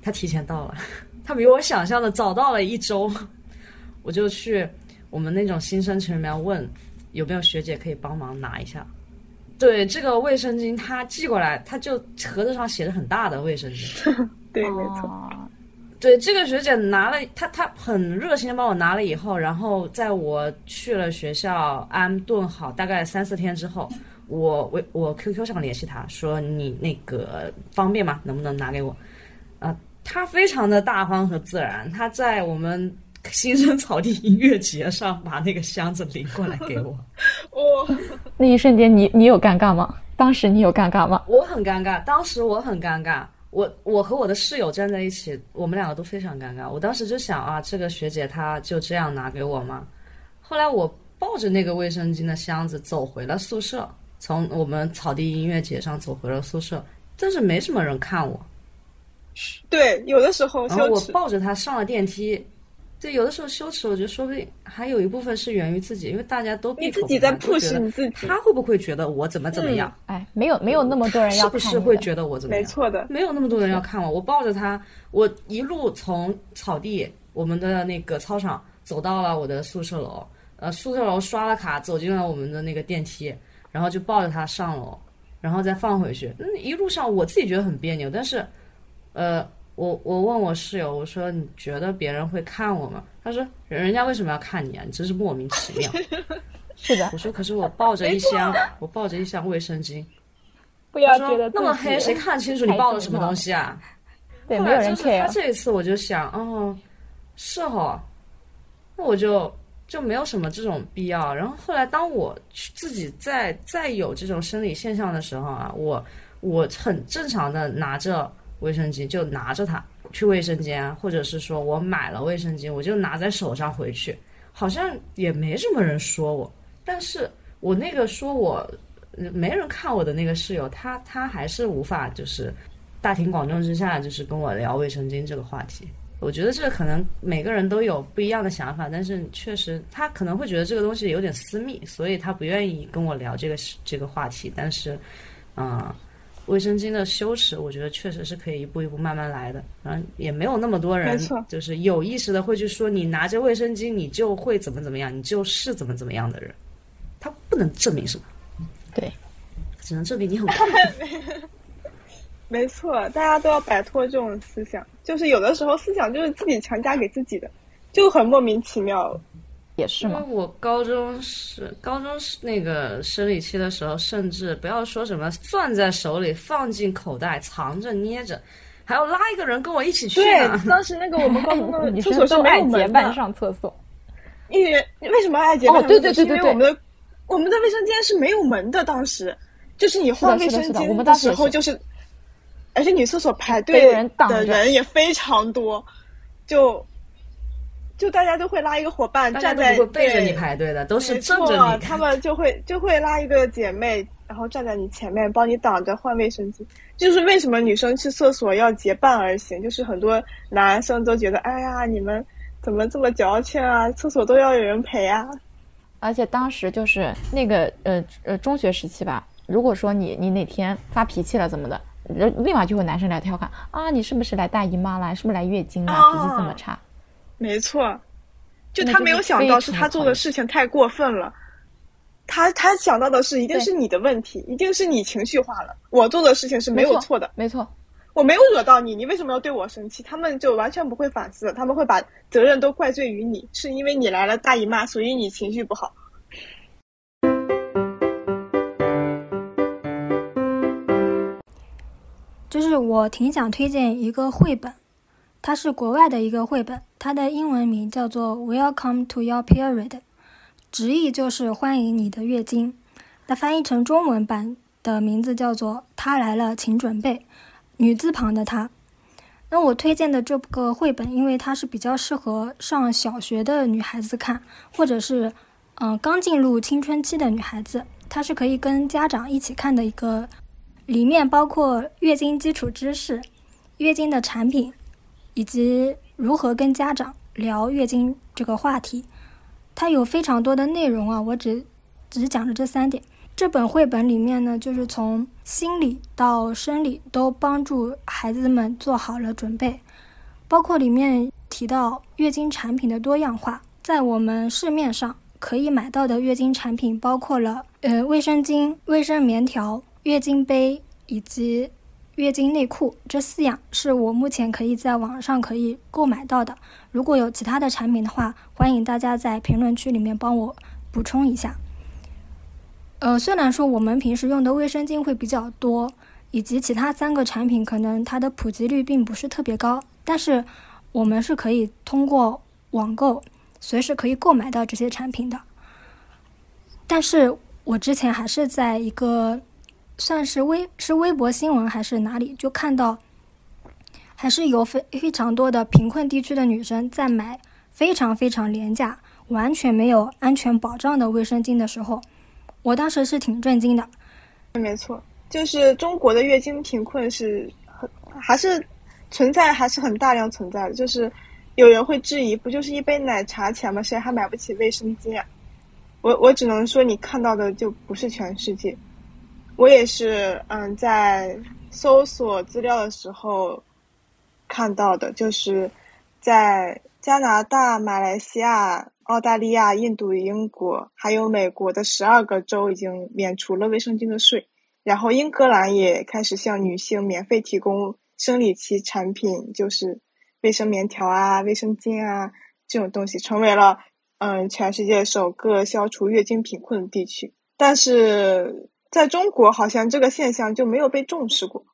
它提前到了，它比我想象的早到了一周。我就去我们那种新生群里面问有没有学姐可以帮忙拿一下。对这个卫生巾，他寄过来，他就盒子上写的很大的卫生巾。对，没错。哦对，这个学姐拿了，她她很热心的帮我拿了以后，然后在我去了学校安顿好大概三四天之后，我我我 QQ 上联系她说你那个方便吗？能不能拿给我？啊、她非常的大方和自然，她在我们新生草地音乐节上把那个箱子拎过来给我，哇、那一瞬间你你有尴尬吗？当时你有尴尬吗？我很尴尬，当时我很尴尬。我我和我的室友站在一起，我们两个都非常尴尬。我当时就想啊，这个学姐她就这样拿给我吗？后来我抱着那个卫生巾的箱子走回了宿舍，从我们草地音乐节上走回了宿舍，但是没什么人看我。对，有的时候然后。我抱着它上了电梯，对，有的时候羞耻，我觉得说不定还有一部分是源于自己，因为大家都你自己在 push 你自己，他会不会觉得我怎么怎么样？哎，没有没有那么多人要是不是会觉得我怎么样？没错的。没有那么多人要看我，我抱着他，我一路从草地我们的那个操场走到了我的宿舍楼，呃，宿舍楼刷了卡，走进了我们的那个电梯，然后就抱着他上楼，然后再放回去。嗯，一路上我自己觉得很别扭，但是，呃，我我问我室友，我说你觉得别人会看我吗？他说人人家为什么要看你啊？你真是莫名其妙。是的，我说可是我抱着一箱，我抱着一箱卫生巾。不要觉得那么黑，谁看清楚你抱了什么东西啊？对，没有人后来就是他。这一次我就想，哦，是哦，那我就就没有什么这种必要。然后后来当我去自己再再有这种生理现象的时候啊，我我很正常的拿着卫生巾就拿着它去卫生间，或者是说我买了卫生巾，我就拿在手上回去，好像也没什么人说我。但是我那个说我没人看我的那个室友，他他还是无法就是大庭广众之下，就是跟我聊卫生巾这个话题。我觉得这可能每个人都有不一样的想法，但是确实他可能会觉得这个东西有点私密，所以他不愿意跟我聊这个这个话题。但是，嗯、卫生巾的羞耻，我觉得确实是可以一步一步慢慢来的。然后，也没有那么多人没错就是有意识的会去说你拿着卫生巾你就会怎么怎么样，你就是怎么怎么样的人。他不能证明什么，对，只能证明你很痛苦。没错，大家都要摆脱这种思想，就是有的时候思想就是自己强加给自己的，就很莫名其妙。也是吗。因为我高中是高中是那个生理期的时候，甚至不要说什么攥在手里、放进口袋、藏着、捏着，还要拉一个人跟我一起去对。，当时那个我们高中的女厕所是没有门结伴的，上厕所，因为为什么爱结伴上哦对厕所？对对对为我们的我们的卫生间是没有门的，当时。就是你换卫生间的时候就是，而且女厕所排队人的人也非常多，就就大家都会拉一个伙伴大家都站在不会背着你排队的，都是没正着错你他们就会 就会拉一个姐妹，然后站在你前面帮你挡着换卫生巾。就是为什么女生去厕所要结伴而行，就是很多男生都觉得，哎呀，你们怎么这么矫情啊？厕所都要有人陪啊。而且当时就是那个呃呃中学时期吧，如果说你你哪天发脾气了怎么的，人立马就会男生来调侃啊，你是不是来大姨妈了？是不是来月经了？啊脾气这么差？没错，就他没有想到是他做的事情太过分了。他他想到的是，一定是你的问题，一定是你情绪化了。我做的事情是没有错的，没错，我没有惹到你，你为什么要对我生气？他们就完全不会反思，他们会把责任都怪罪于你，是因为你来了大姨妈，所以你情绪不好。就是我挺想推荐一个绘本，它是国外的一个绘本，它的英文名叫做《Welcome to Your Period》，直译就是欢迎你的月经。那翻译成中文版的名字叫做《他来了，请准备》，女字旁的她。那我推荐的这个绘本，因为它是比较适合上小学的女孩子看，或者是嗯、刚进入青春期的女孩子，它是可以跟家长一起看的一个里面包括月经基础知识、月经的产品，以及如何跟家长聊月经这个话题。它有非常多的内容啊，我只只讲了这三点。这本绘本里面呢，就是从心理到生理都帮助孩子们做好了准备，包括里面提到月经产品的多样化，在我们市面上可以买到的月经产品包括了呃卫生巾、卫生棉条、月经杯以及月经内裤这四样是我目前可以在网上可以购买到的。如果有其他的产品的话，欢迎大家在评论区里面帮我补充一下。呃，虽然说我们平时用的卫生巾会比较多，以及其他三个产品可能它的普及率并不是特别高，但是我们是可以通过网购随时可以购买到这些产品的。但是我之前还是在一个算是微是微博新闻还是哪里就看到，还是有非非常多的贫困地区的女生在买非常非常廉价、完全没有安全保障的卫生巾的时候，我当时是挺震惊的。没错，就是中国的月经贫困是很还是存在，还是很大量存在的。就是有人会质疑，不就是一杯奶茶钱吗？谁还买不起卫生巾啊？我我只能说，你看到的就不是全世界。我也是，嗯，在搜索资料的时候看到的，就是在加拿大、马来西亚、澳大利亚、印度、英国还有美国的十二个州已经免除了卫生巾的税，然后英格兰也开始向女性免费提供生理期产品，就是卫生棉条啊、卫生巾啊这种东西，成为了嗯全世界首个消除月经贫困的地区。但是在中国，好像这个现象就没有被重视过。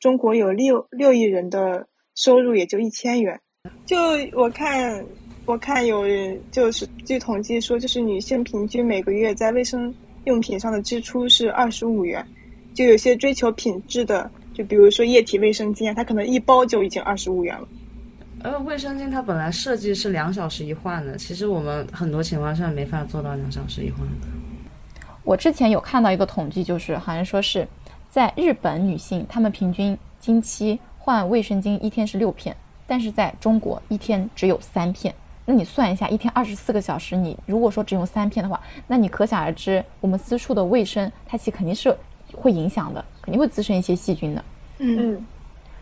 中国有六六亿人的收入也就一千元，就我看，我看有人就是据统计说，就是女性平均每个月在卫生用品上的支出是二十五元。就有些追求品质的，就比如说液体卫生巾啊，它可能一包就已经二十五元了。呃，卫生巾它本来设计是两小时一换的，其实我们很多情况下没法做到两小时一换的。我之前有看到一个统计，就是好像说是在日本女性，她们平均经期换卫生巾一天是六片，但是在中国一天只有三片。那你算一下，一天二十四个小时，你如果说只用三片的话，那你可想而知，我们私处的卫生，它其实肯定是会影响的，肯定会滋生一些细菌的。嗯，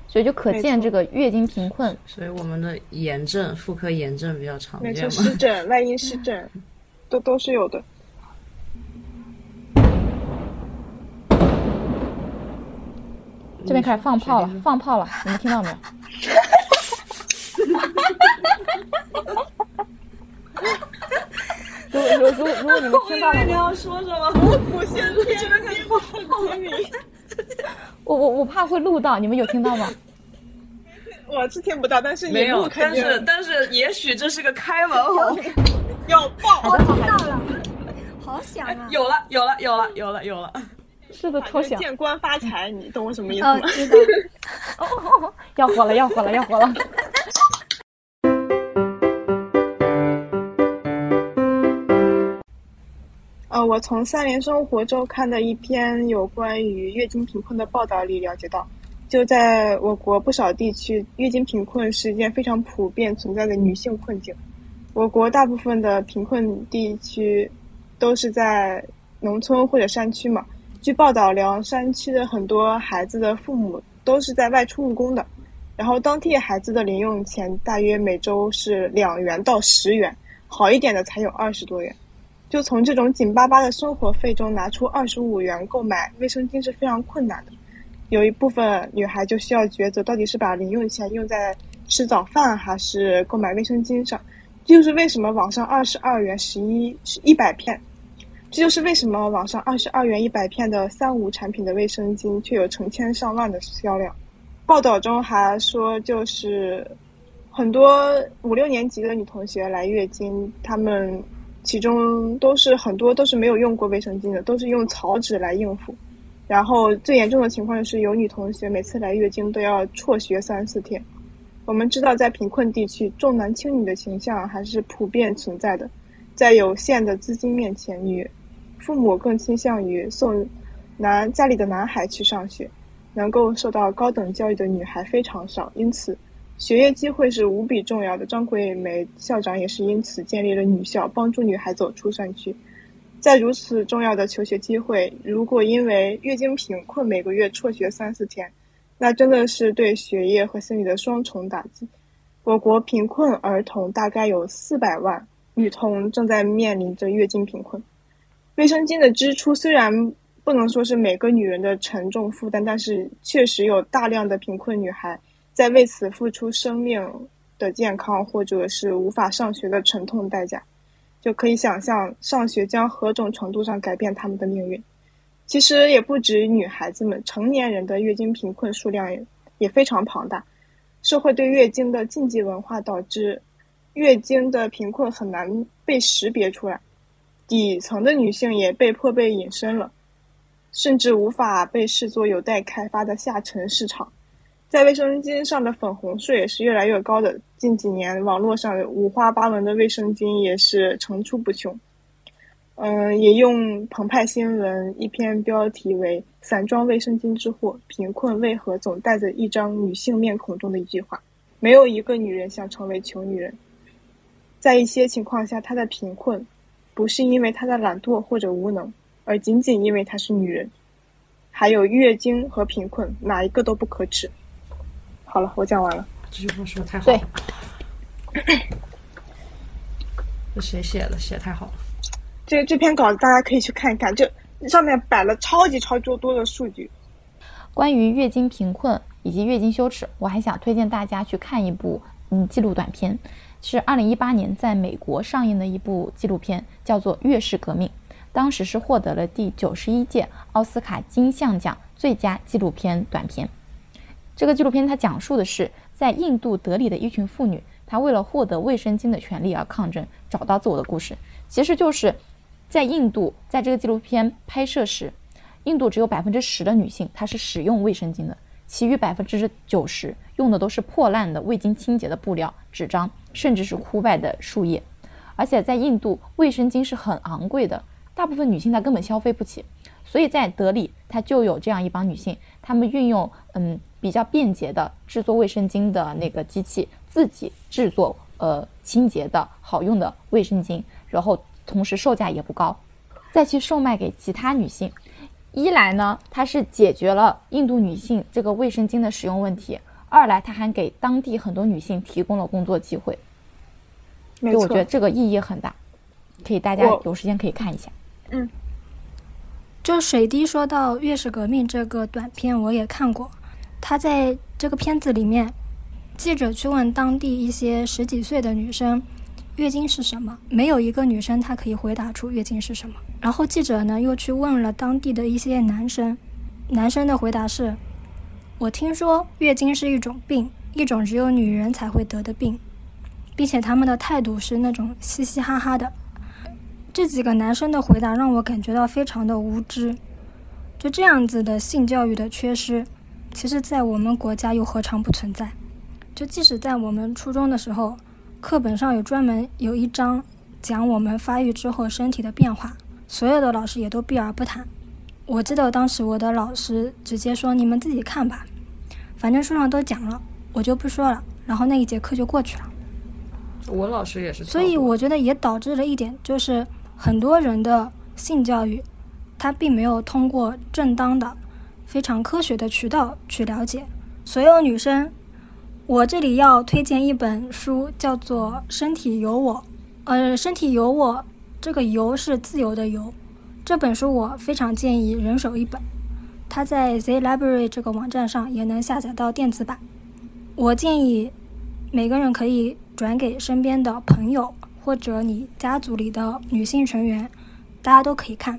所以就可见这个月经贫困，所以我们的炎症、妇科炎症比较常没错，见嘛。湿疹、外阴湿疹 都都是有的。这边开始放炮了，放炮了，你们听到没有？如 果如果如果如果你们听到了你，要说什么？我现在觉得你不好你，我我我怕会录到，你们有听到吗？我是听不到，但是没有，但是但是也许这是个开门红。要爆。我听到了，好响啊！有了，有了，有了，有了，有了。是的，偷响。见官发财，你懂我什么意思哦吗？，知道。哦，要火了，要火了，要火了！呃，我从三联生活周刊的一篇有关于月经贫困的报道里了解到，就在我国不少地区，月经贫困是一件非常普遍存在的女性困境。我国大部分的贫困地区都是在农村或者山区嘛。据报道，凉山区的很多孩子的父母都是在外出务工的，然后当地孩子的零用钱大约每周是两元到十元，好一点的才有二十多元。就从这种紧巴巴的生活费中拿出二十五元购买卫生巾是非常困难的。有一部分女孩就需要抉择，到底是把零用钱用在吃早饭还是购买卫生巾上。这就是为什么网上二十二元十一是一百片，这就是为什么网上二十二元一百片的三无产品的卫生巾却有成千上万的销量。报道中还说，就是很多五六年级的女同学来月经，她们其中都是很多都是没有用过卫生巾的，都是用草纸来应付。然后最严重的情况是，有女同学每次来月经都要辍学三四天。我们知道，在贫困地区，重男轻女的形象还是普遍存在的。在有限的资金面前，女父母更倾向于送男家里的男孩去上学，能够受到高等教育的女孩非常少，因此学业机会是无比重要的。张桂梅校长也是因此建立了女校，帮助女孩走出山区。在如此重要的求学机会，如果因为月经贫困每个月辍学三四天，那真的是对学业和心理的双重打击。我国贫困儿童大概有四百万，女童正在面临着月经贫困。卫生巾的支出虽然不能说是每个女人的沉重负担，但是确实有大量的贫困女孩在为此付出生命的健康或者是无法上学的沉痛代价。就可以想象，上学将何种程度上改变她们的命运。其实也不止女孩子们，成年人的月经贫困数量也也非常庞大。社会对月经的禁忌文化导致月经的贫困很难被识别出来，底层的女性也被迫被隐身了，甚至无法被视作有待开发的下沉市场。在卫生巾上的粉红税是越来越高的。近几年，网络上五花八门的卫生巾也是层出不穷。嗯，也用澎湃新闻一篇标题为“散装卫生巾之祸，贫困为何总带着一张女性面孔”中的一句话：“没有一个女人想成为穷女人。在一些情况下，她的贫困不是因为她的懒惰或者无能，而仅仅因为她是女人。还有月经和贫困，哪一个都不可耻。好了，我讲完了。这句话说的太好了。对这谁写的？写太好了。这这篇稿子大家可以去看一看，这上面摆了超级超级多的数据。关于月经贫困以及月经羞耻，我还想推荐大家去看一部嗯纪录短片，是二零一八年在美国上映的一部纪录片，叫做《月事革命》，当时是获得了第九十一届奥斯卡金像奖最佳纪录片短片。这个纪录片它讲述的是在印度德里的一群妇女，她为了获得卫生巾的权利而抗争，找到自我的故事。其实就是在印度，在这个纪录片拍摄时，印度只有百分之十的女性她是使用卫生巾的，其余百分之九十用的都是破烂的未经清洁的布料、纸张，甚至是枯败的树叶。而且在印度，卫生巾是很昂贵的，大部分女性她根本消费不起。所以在德里，她就有这样一帮女性，她们运用嗯比较便捷的制作卫生巾的那个机器，自己制作呃清洁的好用的卫生巾，然后同时售价也不高，再去售卖给其他女性。一来呢，它是解决了印度女性这个卫生巾的使用问题；二来，它还给当地很多女性提供了工作机会。所以我觉得，这个意义很大，可以大家有时间可以看一下。嗯，就水滴说到《月事革命》这个短片，我也看过。他在这个片子里面，记者去问当地一些十几岁的女生，月经是什么？没有一个女生她可以回答出月经是什么。然后记者呢又去问了当地的一些男生，男生的回答是：我听说月经是一种病，一种只有女人才会得的病，并且他们的态度是那种嘻嘻哈哈的。这几个男生的回答让我感觉到非常的无知。就这样子的性教育的缺失，其实在我们国家又何尝不存在？就即使在我们初中的时候，课本上有专门有一章讲我们发育之后身体的变化，所有的老师也都避而不谈。我记得当时我的老师直接说：“你们自己看吧，反正书上都讲了，我就不说了。”然后那一节课就过去了。我老师也是，所以我觉得也导致了一点，就是很多人的性教育，他并没有通过正当的、非常科学的渠道去了解。所有女生，我这里要推荐一本书，叫做《身体由我》。呃，《身体由我》这个“由”是自由的“由”。这本书我非常建议人手一本，它在 Z Library 这个网站上也能下载到电子版。我建议每个人可以转给身边的朋友，或者你家族里的女性成员，大家都可以看。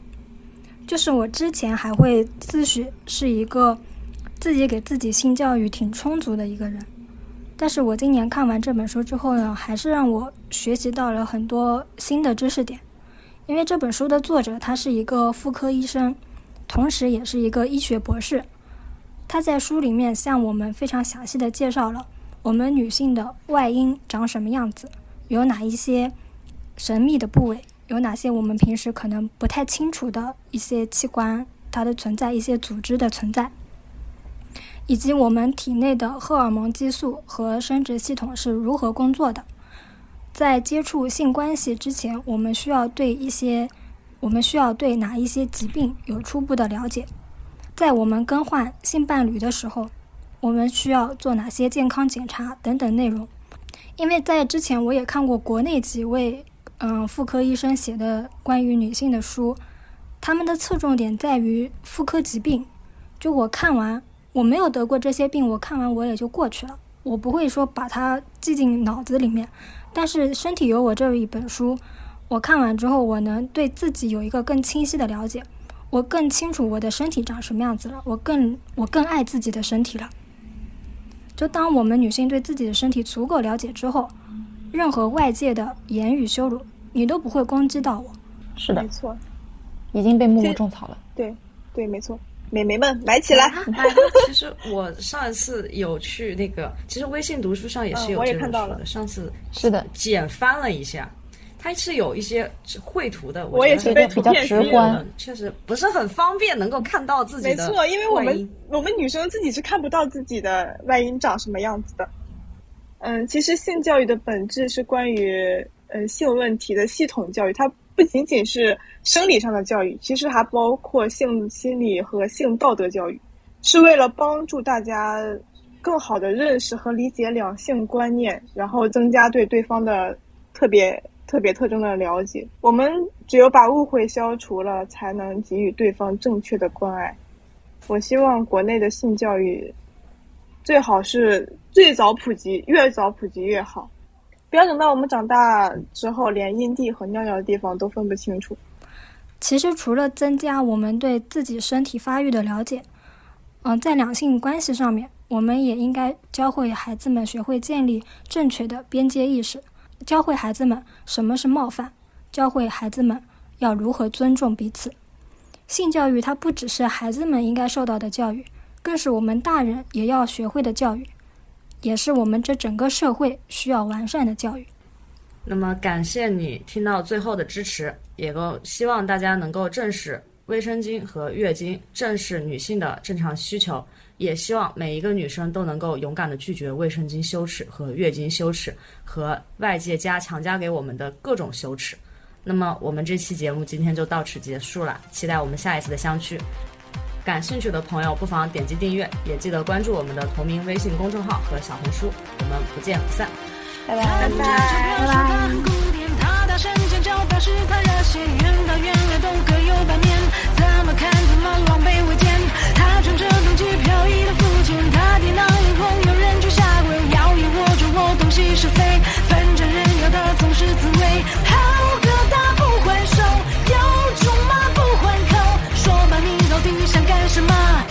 就是我之前还会自诩是一个自己给自己性教育挺充足的一个人，但是我今年看完这本书之后呢，还是让我学习到了很多新的知识点。因为这本书的作者他是一个妇科医生，同时也是一个医学博士。他在书里面向我们非常详细的介绍了我们女性的外阴长什么样子，有哪一些神秘的部位，有哪些我们平时可能不太清楚的一些器官，它的存在，一些组织的存在，以及我们体内的荷尔蒙、激素和生殖系统是如何工作的。在接触性关系之前，我们需要对一些，我们需要对哪一些疾病有初步的了解。在我们更换性伴侣的时候，我们需要做哪些健康检查等等内容。因为在之前我也看过国内几位嗯妇科医生写的关于女性的书，他们的侧重点在于妇科疾病。就我看完，我没有得过这些病，我看完我也就过去了，我不会说把它记进脑子里面。但是《身体有我》这一本书，我看完之后，我能对自己有一个更清晰的了解，我更清楚我的身体长什么样子了，我更我更爱自己的身体了。就当我们女性对自己的身体足够了解之后，任何外界的言语羞辱，你都不会攻击到我。是的没，错，已经被默默种草了。对对，没错。美眉们买起来！哎，其实我上一次有去那个，其实微信读书上也是嗯我也有这本看到的。上次是的，简翻了一下，它是有一些绘图的，我也是被图片吸引直观的。确实不是很方便能够看到自己的。没错，因为我们我们女生自己是看不到自己的外阴长什么样子的。嗯，其实性教育的本质是关于嗯性问题的系统教育，它不仅仅是生理上的教育，其实还包括性心理和性道德教育，是为了帮助大家更好的认识和理解两性观念，然后增加对对方的特别特别特征的了解。我们只有把误会消除了，才能给予对方正确的关爱。我希望国内的性教育最好是最早普及，越早普及越好，不要等到我们长大之后，连阴蒂和尿尿的地方都分不清楚。其实除了增加我们对自己身体发育的了解，嗯、在两性关系上面，我们也应该教会孩子们学会建立正确的边界意识，教会孩子们什么是冒犯，教会孩子们要如何尊重彼此。性教育它不只是孩子们应该受到的教育，更是我们大人也要学会的教育，也是我们这整个社会需要完善的教育。那么感谢你听到最后的支持，也够希望大家能够正视卫生巾和月经，正视女性的正常需求，也希望每一个女生都能够勇敢的拒绝卫生巾羞耻和月经羞耻和外界加强加给我们的各种羞耻。那么我们这期节目今天就到此结束了，期待我们下一次的相聚。感兴趣的朋友不妨点击订阅，也记得关注我们的同名微信公众号和小红书，我们不见不散。拜拜。拜拜。他大声尖叫，表示他热血，远到远来都各有版面。怎么看怎么狼狈为奸。他穿着冬季飘逸的他有人就下跪，我东西是非，反正人要的总是滋味。好什么？